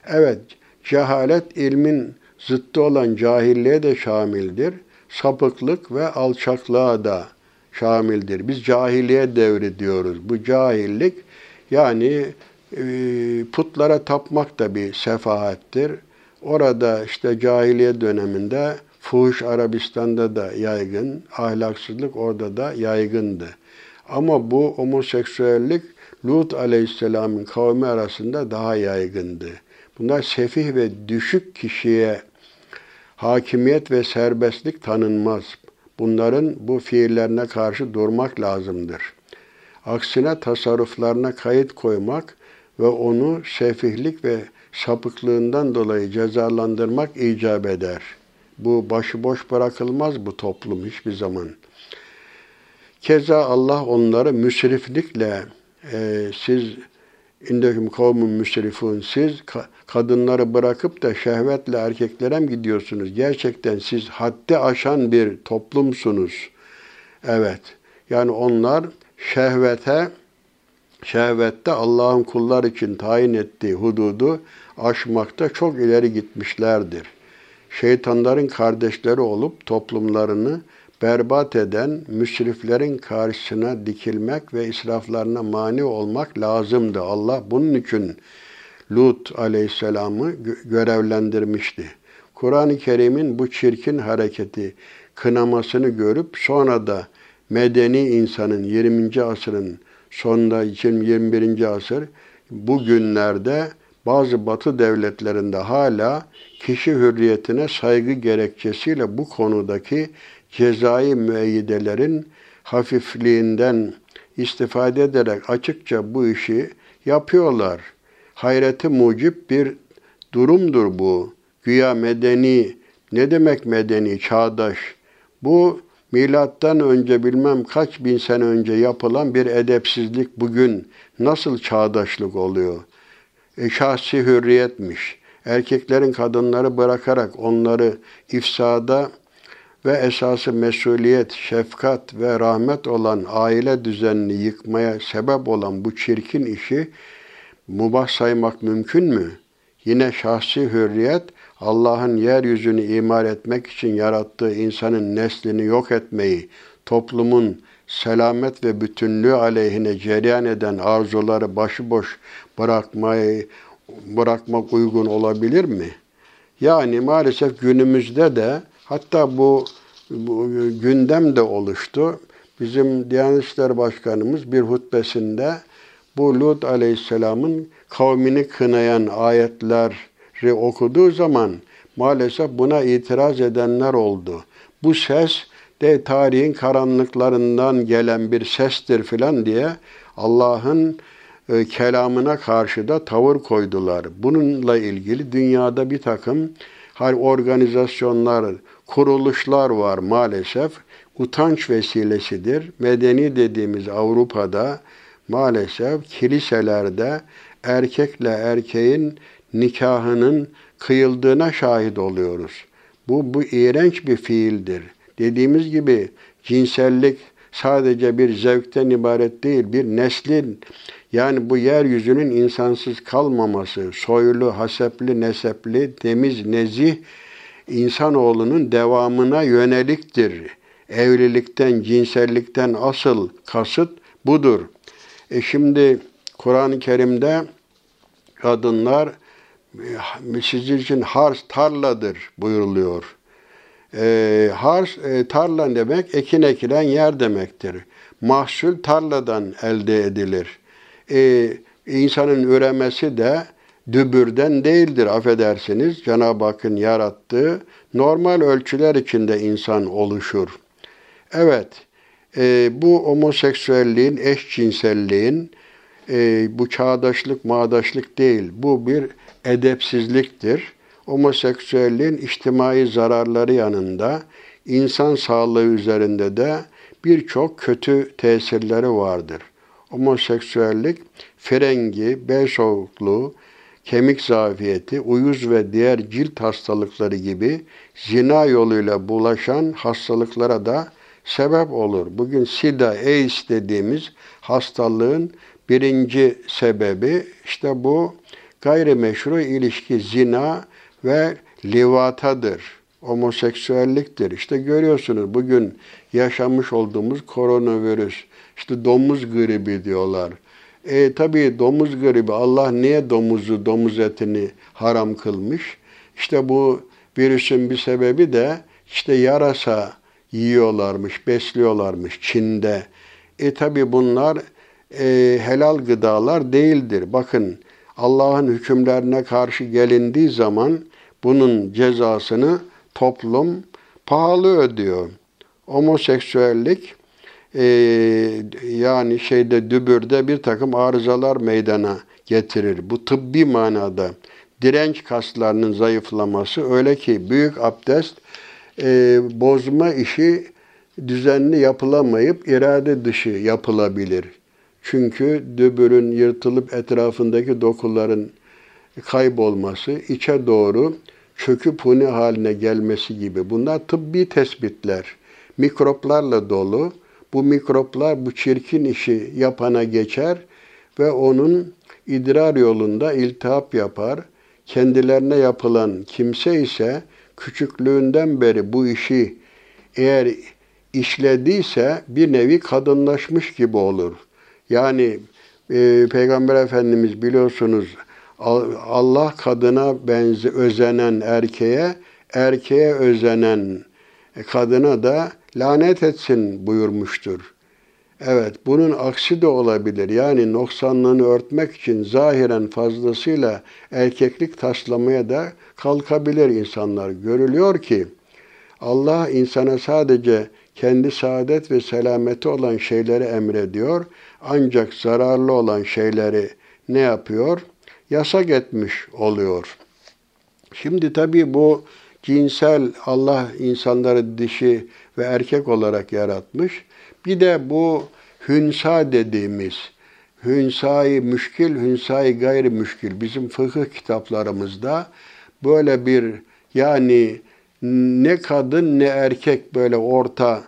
Evet, cehalet ilmin zıttı olan cahilliğe de şamildir. Sapıklık ve alçaklığa da şamildir. Biz cahiliye devri diyoruz. Bu cahillik yani e, putlara tapmak da bir sefahattir. Orada işte cahiliye döneminde fuhuş Arabistan'da da yaygın, ahlaksızlık orada da yaygındı. Ama bu homoseksüellik Lut aleyhisselamın kavmi arasında daha yaygındı. Bunlar sefih ve düşük kişiye hakimiyet ve serbestlik tanınmaz. Bunların bu fiillerine karşı durmak lazımdır. Aksine tasarruflarına kayıt koymak ve onu sefihlik ve sapıklığından dolayı cezalandırmak icap eder. Bu başıboş bırakılmaz bu toplum hiçbir zaman. Keza Allah onları müsriflikle e, siz indeküm kavmun müsrifun siz ka- kadınları bırakıp da şehvetle erkeklere mi gidiyorsunuz? Gerçekten siz haddi aşan bir toplumsunuz. Evet. Yani onlar şehvete şehvette Allah'ın kullar için tayin ettiği hududu aşmakta çok ileri gitmişlerdir. Şeytanların kardeşleri olup toplumlarını berbat eden müsriflerin karşısına dikilmek ve israflarına mani olmak lazımdı. Allah bunun için Lut aleyhisselamı görevlendirmişti. Kur'an-ı Kerim'in bu çirkin hareketi kınamasını görüp sonra da medeni insanın 20. asırın sonunda 21. asır bu günlerde bazı batı devletlerinde hala kişi hürriyetine saygı gerekçesiyle bu konudaki cezai müeyyidelerin hafifliğinden istifade ederek açıkça bu işi yapıyorlar. Hayreti mucip bir durumdur bu. Güya medeni, ne demek medeni, çağdaş? Bu milattan önce bilmem kaç bin sene önce yapılan bir edepsizlik bugün nasıl çağdaşlık oluyor? E, şahsi hürriyetmiş. Erkeklerin kadınları bırakarak onları ifsada ve esası mesuliyet, şefkat ve rahmet olan aile düzenini yıkmaya sebep olan bu çirkin işi mubah saymak mümkün mü? Yine şahsi hürriyet Allah'ın yeryüzünü imar etmek için yarattığı insanın neslini yok etmeyi, toplumun selamet ve bütünlüğü aleyhine cereyan eden arzuları başıboş bırakmayı bırakmak uygun olabilir mi? Yani maalesef günümüzde de hatta bu, bu gündem de oluştu. Bizim Diyanet İşleri Başkanımız bir hutbesinde bu Lut Aleyhisselam'ın kavmini kınayan ayetleri okuduğu zaman maalesef buna itiraz edenler oldu. Bu ses de tarihin karanlıklarından gelen bir sestir filan diye Allah'ın e, kelamına karşı da tavır koydular. Bununla ilgili dünyada bir takım organizasyonlar, kuruluşlar var maalesef. Utanç vesilesidir. Medeni dediğimiz Avrupa'da maalesef kiliselerde erkekle erkeğin nikahının kıyıldığına şahit oluyoruz. Bu, bu iğrenç bir fiildir. Dediğimiz gibi cinsellik sadece bir zevkten ibaret değil, bir neslin yani bu yeryüzünün insansız kalmaması, soylu, hasepli, nesepli, temiz, nezih insanoğlunun devamına yöneliktir. Evlilikten, cinsellikten asıl kasıt budur. E şimdi Kur'an-ı Kerim'de kadınlar sizin için harz tarladır buyuruluyor. E, harz e, tarla demek ekin ekilen yer demektir. Mahsul tarladan elde edilir. E, insanın üremesi de dübürden değildir affedersiniz. Cenab-ı Hakk'ın yarattığı normal ölçüler içinde insan oluşur. Evet, e, bu homoseksüelliğin, eşcinselliğin, e, bu çağdaşlık, mağdaşlık değil. Bu bir edepsizliktir. Homoseksüelliğin içtimai zararları yanında insan sağlığı üzerinde de birçok kötü tesirleri vardır. Homoseksüellik frengi, bel soğukluğu, kemik zafiyeti, uyuz ve diğer cilt hastalıkları gibi zina yoluyla bulaşan hastalıklara da sebep olur. Bugün SIDA, AIDS dediğimiz hastalığın birinci sebebi işte bu gayrimeşru ilişki, zina ve livatadır. Homoseksüelliktir. İşte görüyorsunuz bugün yaşamış olduğumuz koronavirüs, işte domuz gribi diyorlar. E tabi domuz gribi Allah niye domuzu, domuz etini haram kılmış? İşte bu virüsün bir sebebi de işte yarasa yiyorlarmış, besliyorlarmış Çin'de. E tabi bunlar e, helal gıdalar değildir. Bakın Allah'ın hükümlerine karşı gelindiği zaman bunun cezasını toplum pahalı ödüyor. Homoseksüellik e, yani şeyde dübürde bir takım arızalar meydana getirir. Bu tıbbi manada direnç kaslarının zayıflaması öyle ki büyük abdest e, bozma işi düzenli yapılamayıp irade dışı yapılabilir. Çünkü dübürün yırtılıp etrafındaki dokuların kaybolması, içe doğru çöküp huni haline gelmesi gibi. Bunlar tıbbi tespitler. Mikroplarla dolu. Bu mikroplar bu çirkin işi yapana geçer ve onun idrar yolunda iltihap yapar. Kendilerine yapılan kimse ise küçüklüğünden beri bu işi eğer işlediyse bir nevi kadınlaşmış gibi olur. Yani e, Peygamber Efendimiz biliyorsunuz Allah kadına benze özenen erkeğe, erkeğe özenen kadına da lanet etsin buyurmuştur. Evet, bunun aksi de olabilir. Yani noksanlığını örtmek için zahiren fazlasıyla erkeklik taslamaya da kalkabilir insanlar. Görülüyor ki Allah insana sadece kendi saadet ve selameti olan şeyleri emrediyor. Ancak zararlı olan şeyleri ne yapıyor? Yasak etmiş oluyor. Şimdi tabii bu cinsel Allah insanları dişi ve erkek olarak yaratmış. Bir de bu hünsa dediğimiz hünsayı müşkil, hünsayı gayri müşkil bizim fıkıh kitaplarımızda böyle bir yani ne kadın ne erkek böyle orta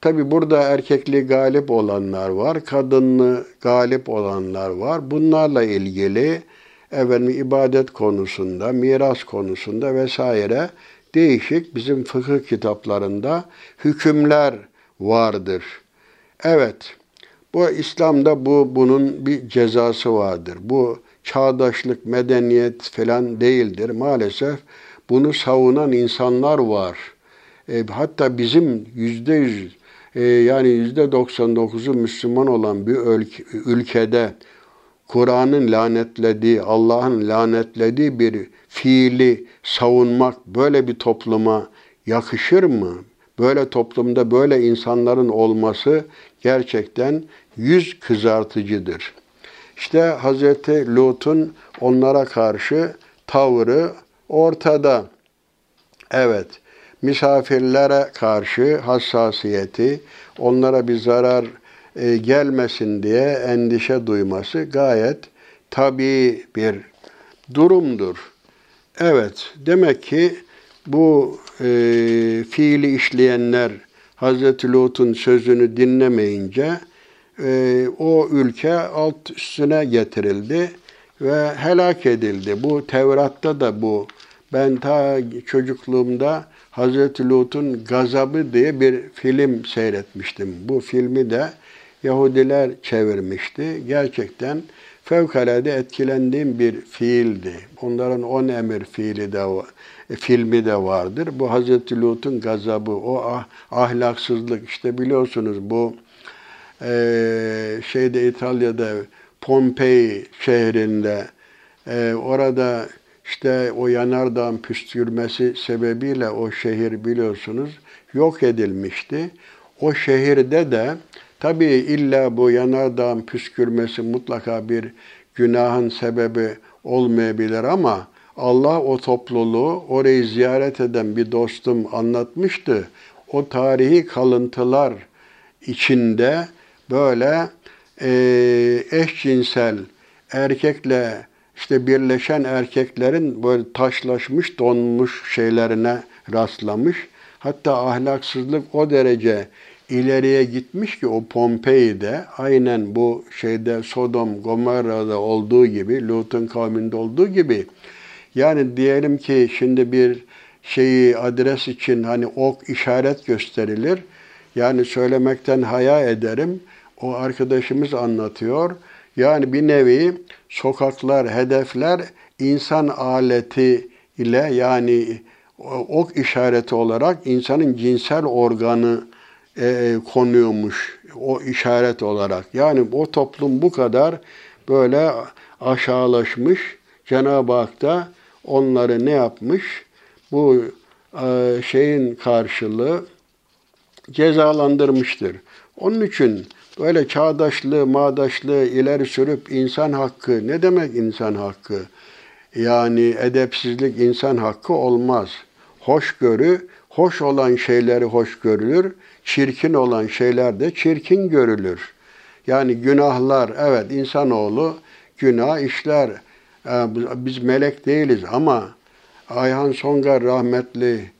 Tabi burada erkekli galip olanlar var, kadınlı galip olanlar var. Bunlarla ilgili efendim ibadet konusunda, miras konusunda vesaire değişik bizim fıkıh kitaplarında hükümler vardır. Evet, bu İslam'da bu bunun bir cezası vardır. Bu çağdaşlık, medeniyet falan değildir. Maalesef bunu savunan insanlar var. E, hatta bizim yüzde yüz e, yani yüzde 99'u Müslüman olan bir ülke, ülkede Kur'an'ın lanetlediği, Allah'ın lanetlediği bir fiili savunmak böyle bir topluma yakışır mı? Böyle toplumda böyle insanların olması gerçekten yüz kızartıcıdır. İşte Hz. Lut'un onlara karşı tavrı ortada. Evet, misafirlere karşı hassasiyeti, onlara bir zarar e, gelmesin diye endişe duyması gayet tabii bir durumdur. Evet, demek ki bu e, fiili işleyenler Hazreti Lut'un sözünü dinlemeyince e, o ülke alt üstüne getirildi ve helak edildi. Bu Tevrat'ta da bu. Ben ta çocukluğumda Hazreti Lut'un Gazabı diye bir film seyretmiştim. Bu filmi de Yahudiler çevirmişti. Gerçekten fevkalade etkilendiğim bir fiildi. Onların on emir fiili de e, filmi de vardır. Bu Hazreti Lut'un gazabı, o ah, ahlaksızlık işte biliyorsunuz bu e, şeyde İtalya'da Pompei şehrinde e, orada işte o yanardağın püskürmesi sebebiyle o şehir biliyorsunuz yok edilmişti. O şehirde de tabii illa bu yanardağın püskürmesi mutlaka bir günahın sebebi olmayabilir ama Allah o topluluğu orayı ziyaret eden bir dostum anlatmıştı. O tarihi kalıntılar içinde böyle e, eşcinsel erkekle işte birleşen erkeklerin böyle taşlaşmış, donmuş şeylerine rastlamış. Hatta ahlaksızlık o derece ileriye gitmiş ki o Pompei'de aynen bu şeyde Sodom, Gomorra'da olduğu gibi, Lut'un kavminde olduğu gibi yani diyelim ki şimdi bir şeyi adres için hani ok işaret gösterilir. Yani söylemekten haya ederim. O arkadaşımız anlatıyor. Yani bir nevi sokaklar, hedefler insan aleti ile yani ok işareti olarak insanın cinsel organı e, konuyormuş o işaret olarak. Yani o toplum bu kadar böyle aşağılaşmış. Cenab-ı Hak da onları ne yapmış? Bu e, şeyin karşılığı cezalandırmıştır. Onun için böyle çağdaşlığı, mağdaşlığı ileri sürüp insan hakkı, ne demek insan hakkı? Yani edepsizlik insan hakkı olmaz. Hoşgörü, hoş olan şeyleri hoş görülür, çirkin olan şeyler de çirkin görülür. Yani günahlar, evet insanoğlu günah işler. Ee, biz melek değiliz ama Ayhan Songar rahmetli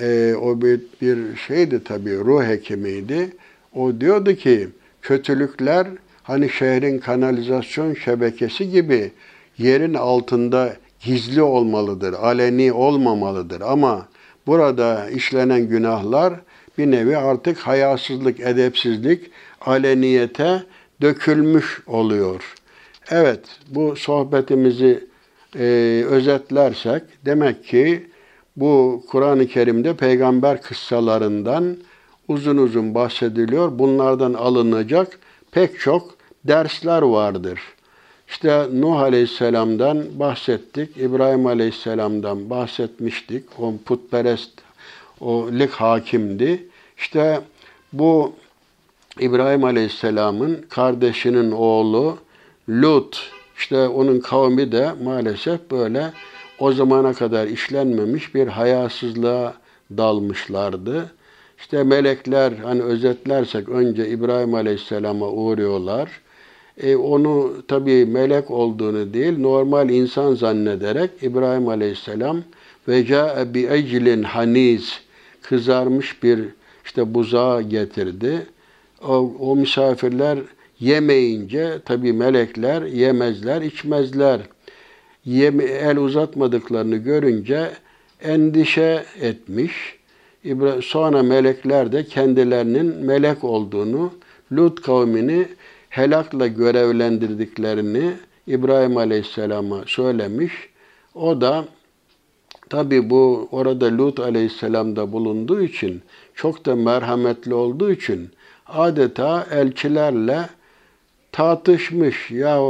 e, o bir, şeydi tabii, ruh hekimiydi. O diyordu ki kötülükler hani şehrin kanalizasyon şebekesi gibi yerin altında gizli olmalıdır, aleni olmamalıdır. Ama burada işlenen günahlar bir nevi artık hayasızlık, edepsizlik, aleniyete dökülmüş oluyor. Evet, bu sohbetimizi e, özetlersek demek ki bu Kur'an-ı Kerim'de peygamber kıssalarından uzun uzun bahsediliyor. Bunlardan alınacak pek çok dersler vardır. İşte Nuh Aleyhisselam'dan bahsettik, İbrahim Aleyhisselam'dan bahsetmiştik. O putperest, o lik hakimdi. İşte bu İbrahim Aleyhisselam'ın kardeşinin oğlu Lut, işte onun kavmi de maalesef böyle o zamana kadar işlenmemiş bir hayasızlığa dalmışlardı. İşte melekler hani özetlersek önce İbrahim Aleyhisselam'a uğruyorlar. E, onu tabii melek olduğunu değil normal insan zannederek İbrahim Aleyhisselam ve ca'e bi eclin haniz kızarmış bir işte buzağı getirdi. O, o misafirler yemeyince tabi melekler yemezler, içmezler. Yeme, el uzatmadıklarını görünce endişe etmiş. Sonra melekler de kendilerinin melek olduğunu, Lut kavmini helakla görevlendirdiklerini İbrahim Aleyhisselam'a söylemiş. O da tabi bu orada Lut Aleyhisselam'da bulunduğu için çok da merhametli olduğu için adeta elçilerle tartışmış. Ya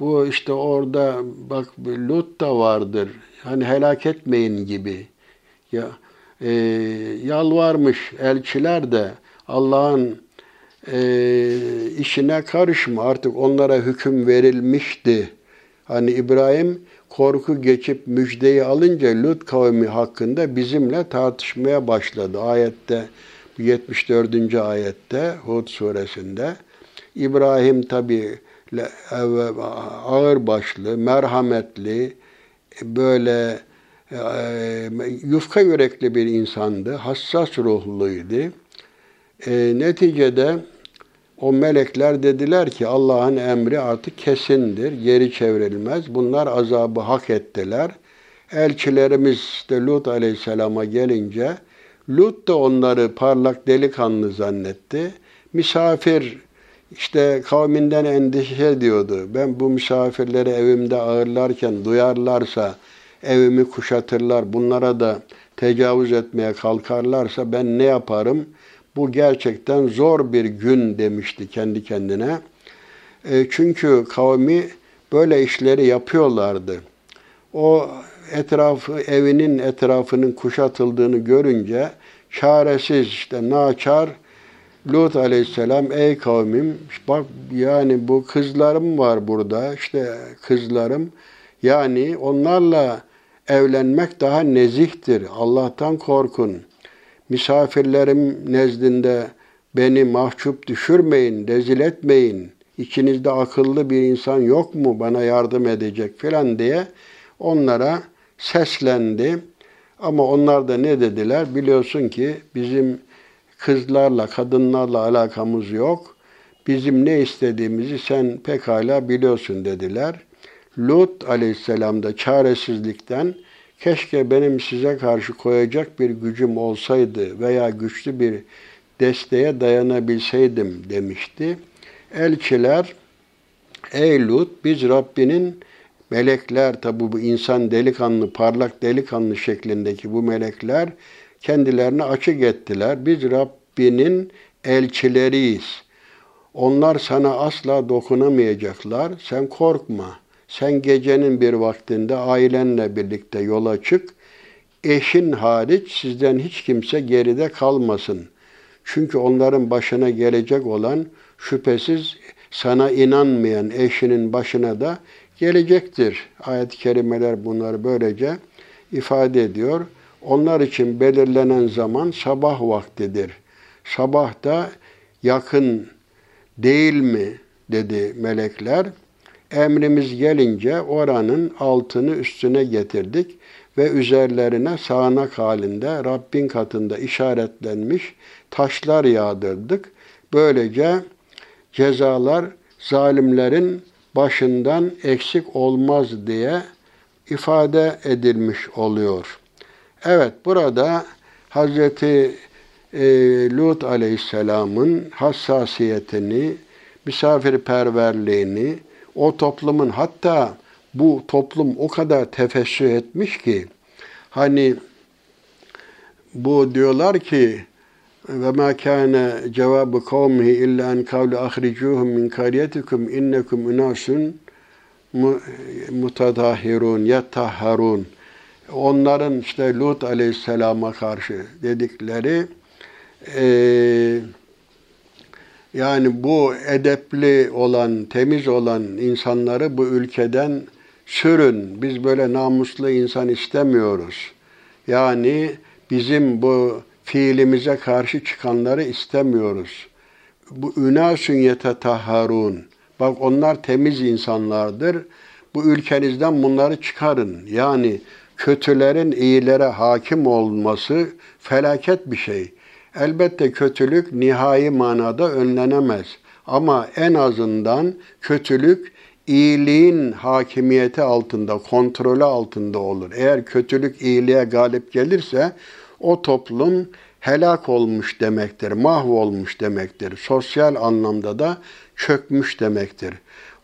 bu işte orada bak Lut da vardır. Hani helak etmeyin gibi. Ya e, yalvarmış elçiler de Allah'ın e, işine karışma artık onlara hüküm verilmişti. Hani İbrahim korku geçip müjdeyi alınca Lut kavmi hakkında bizimle tartışmaya başladı. Ayette 74. ayette Hud suresinde İbrahim tabi ağır başlı, merhametli, böyle e, yufka yürekli bir insandı, hassas ruhluydu. E, neticede o melekler dediler ki Allah'ın emri artık kesindir, geri çevrilmez. Bunlar azabı hak ettiler. Elçilerimiz de Lut aleyhisselama gelince Lut da onları parlak delikanlı zannetti. Misafir işte kavminden endişe ediyordu. Ben bu misafirleri evimde ağırlarken duyarlarsa evimi kuşatırlar, bunlara da tecavüz etmeye kalkarlarsa ben ne yaparım? Bu gerçekten zor bir gün demişti kendi kendine. E, çünkü kavmi böyle işleri yapıyorlardı. O etrafı, evinin etrafının kuşatıldığını görünce çaresiz işte naçar Lut aleyhisselam ey kavmim bak yani bu kızlarım var burada işte kızlarım yani onlarla evlenmek daha nezihtir. Allah'tan korkun. Misafirlerim nezdinde beni mahcup düşürmeyin, rezil etmeyin. İçinizde akıllı bir insan yok mu bana yardım edecek filan diye onlara seslendi. Ama onlar da ne dediler? Biliyorsun ki bizim kızlarla, kadınlarla alakamız yok. Bizim ne istediğimizi sen pekala biliyorsun dediler. Lut aleyhisselam da çaresizlikten keşke benim size karşı koyacak bir gücüm olsaydı veya güçlü bir desteğe dayanabilseydim demişti. Elçiler, ey Lut biz Rabbinin melekler tabi bu insan delikanlı, parlak delikanlı şeklindeki bu melekler kendilerini açık ettiler. Biz Rabbinin elçileriyiz. Onlar sana asla dokunamayacaklar. Sen korkma. Sen gecenin bir vaktinde ailenle birlikte yola çık. Eşin hariç sizden hiç kimse geride kalmasın. Çünkü onların başına gelecek olan şüphesiz sana inanmayan eşinin başına da gelecektir. Ayet-i kerimeler bunları böylece ifade ediyor. Onlar için belirlenen zaman sabah vaktidir. Sabah da yakın değil mi dedi melekler. Emrimiz gelince oranın altını üstüne getirdik ve üzerlerine sağanak halinde Rabbin katında işaretlenmiş taşlar yağdırdık. Böylece cezalar zalimlerin başından eksik olmaz diye ifade edilmiş oluyor. Evet burada Hazreti e, Lut Aleyhisselam'ın hassasiyetini, misafirperverliğini, o toplumun hatta bu toplum o kadar tefessü etmiş ki hani bu diyorlar ki ve ma kana cevabu kavmihi illa en kavlu ahricuhum min qaryatikum innekum unasun mutadahirun yatahharun onların işte Lut aleyhisselama karşı dedikleri e, yani bu edepli olan, temiz olan insanları bu ülkeden sürün. Biz böyle namuslu insan istemiyoruz. Yani bizim bu fiilimize karşı çıkanları istemiyoruz. Bu ünasun yetetahharun. Bak onlar temiz insanlardır. Bu ülkenizden bunları çıkarın. Yani kötülerin iyilere hakim olması felaket bir şey. Elbette kötülük nihai manada önlenemez. Ama en azından kötülük iyiliğin hakimiyeti altında, kontrolü altında olur. Eğer kötülük iyiliğe galip gelirse o toplum helak olmuş demektir, mahvolmuş demektir. Sosyal anlamda da çökmüş demektir.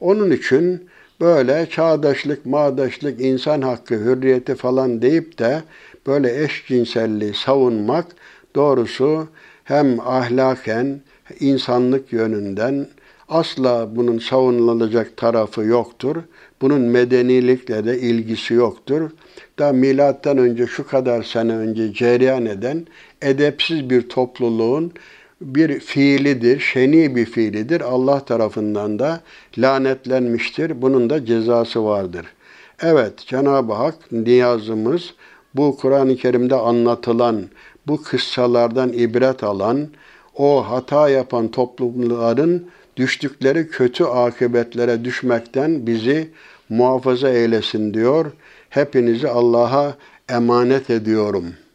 Onun için böyle çağdaşlık, mağdaşlık, insan hakkı, hürriyeti falan deyip de böyle eşcinselliği savunmak doğrusu hem ahlaken, insanlık yönünden asla bunun savunulacak tarafı yoktur. Bunun medenilikle de ilgisi yoktur. Da milattan önce şu kadar sene önce cereyan eden edepsiz bir topluluğun bir fiilidir, şeni bir fiilidir. Allah tarafından da lanetlenmiştir. Bunun da cezası vardır. Evet, Cenab-ı Hak niyazımız bu Kur'an-ı Kerim'de anlatılan, bu kıssalardan ibret alan, o hata yapan toplumların düştükleri kötü akıbetlere düşmekten bizi muhafaza eylesin diyor. Hepinizi Allah'a emanet ediyorum.''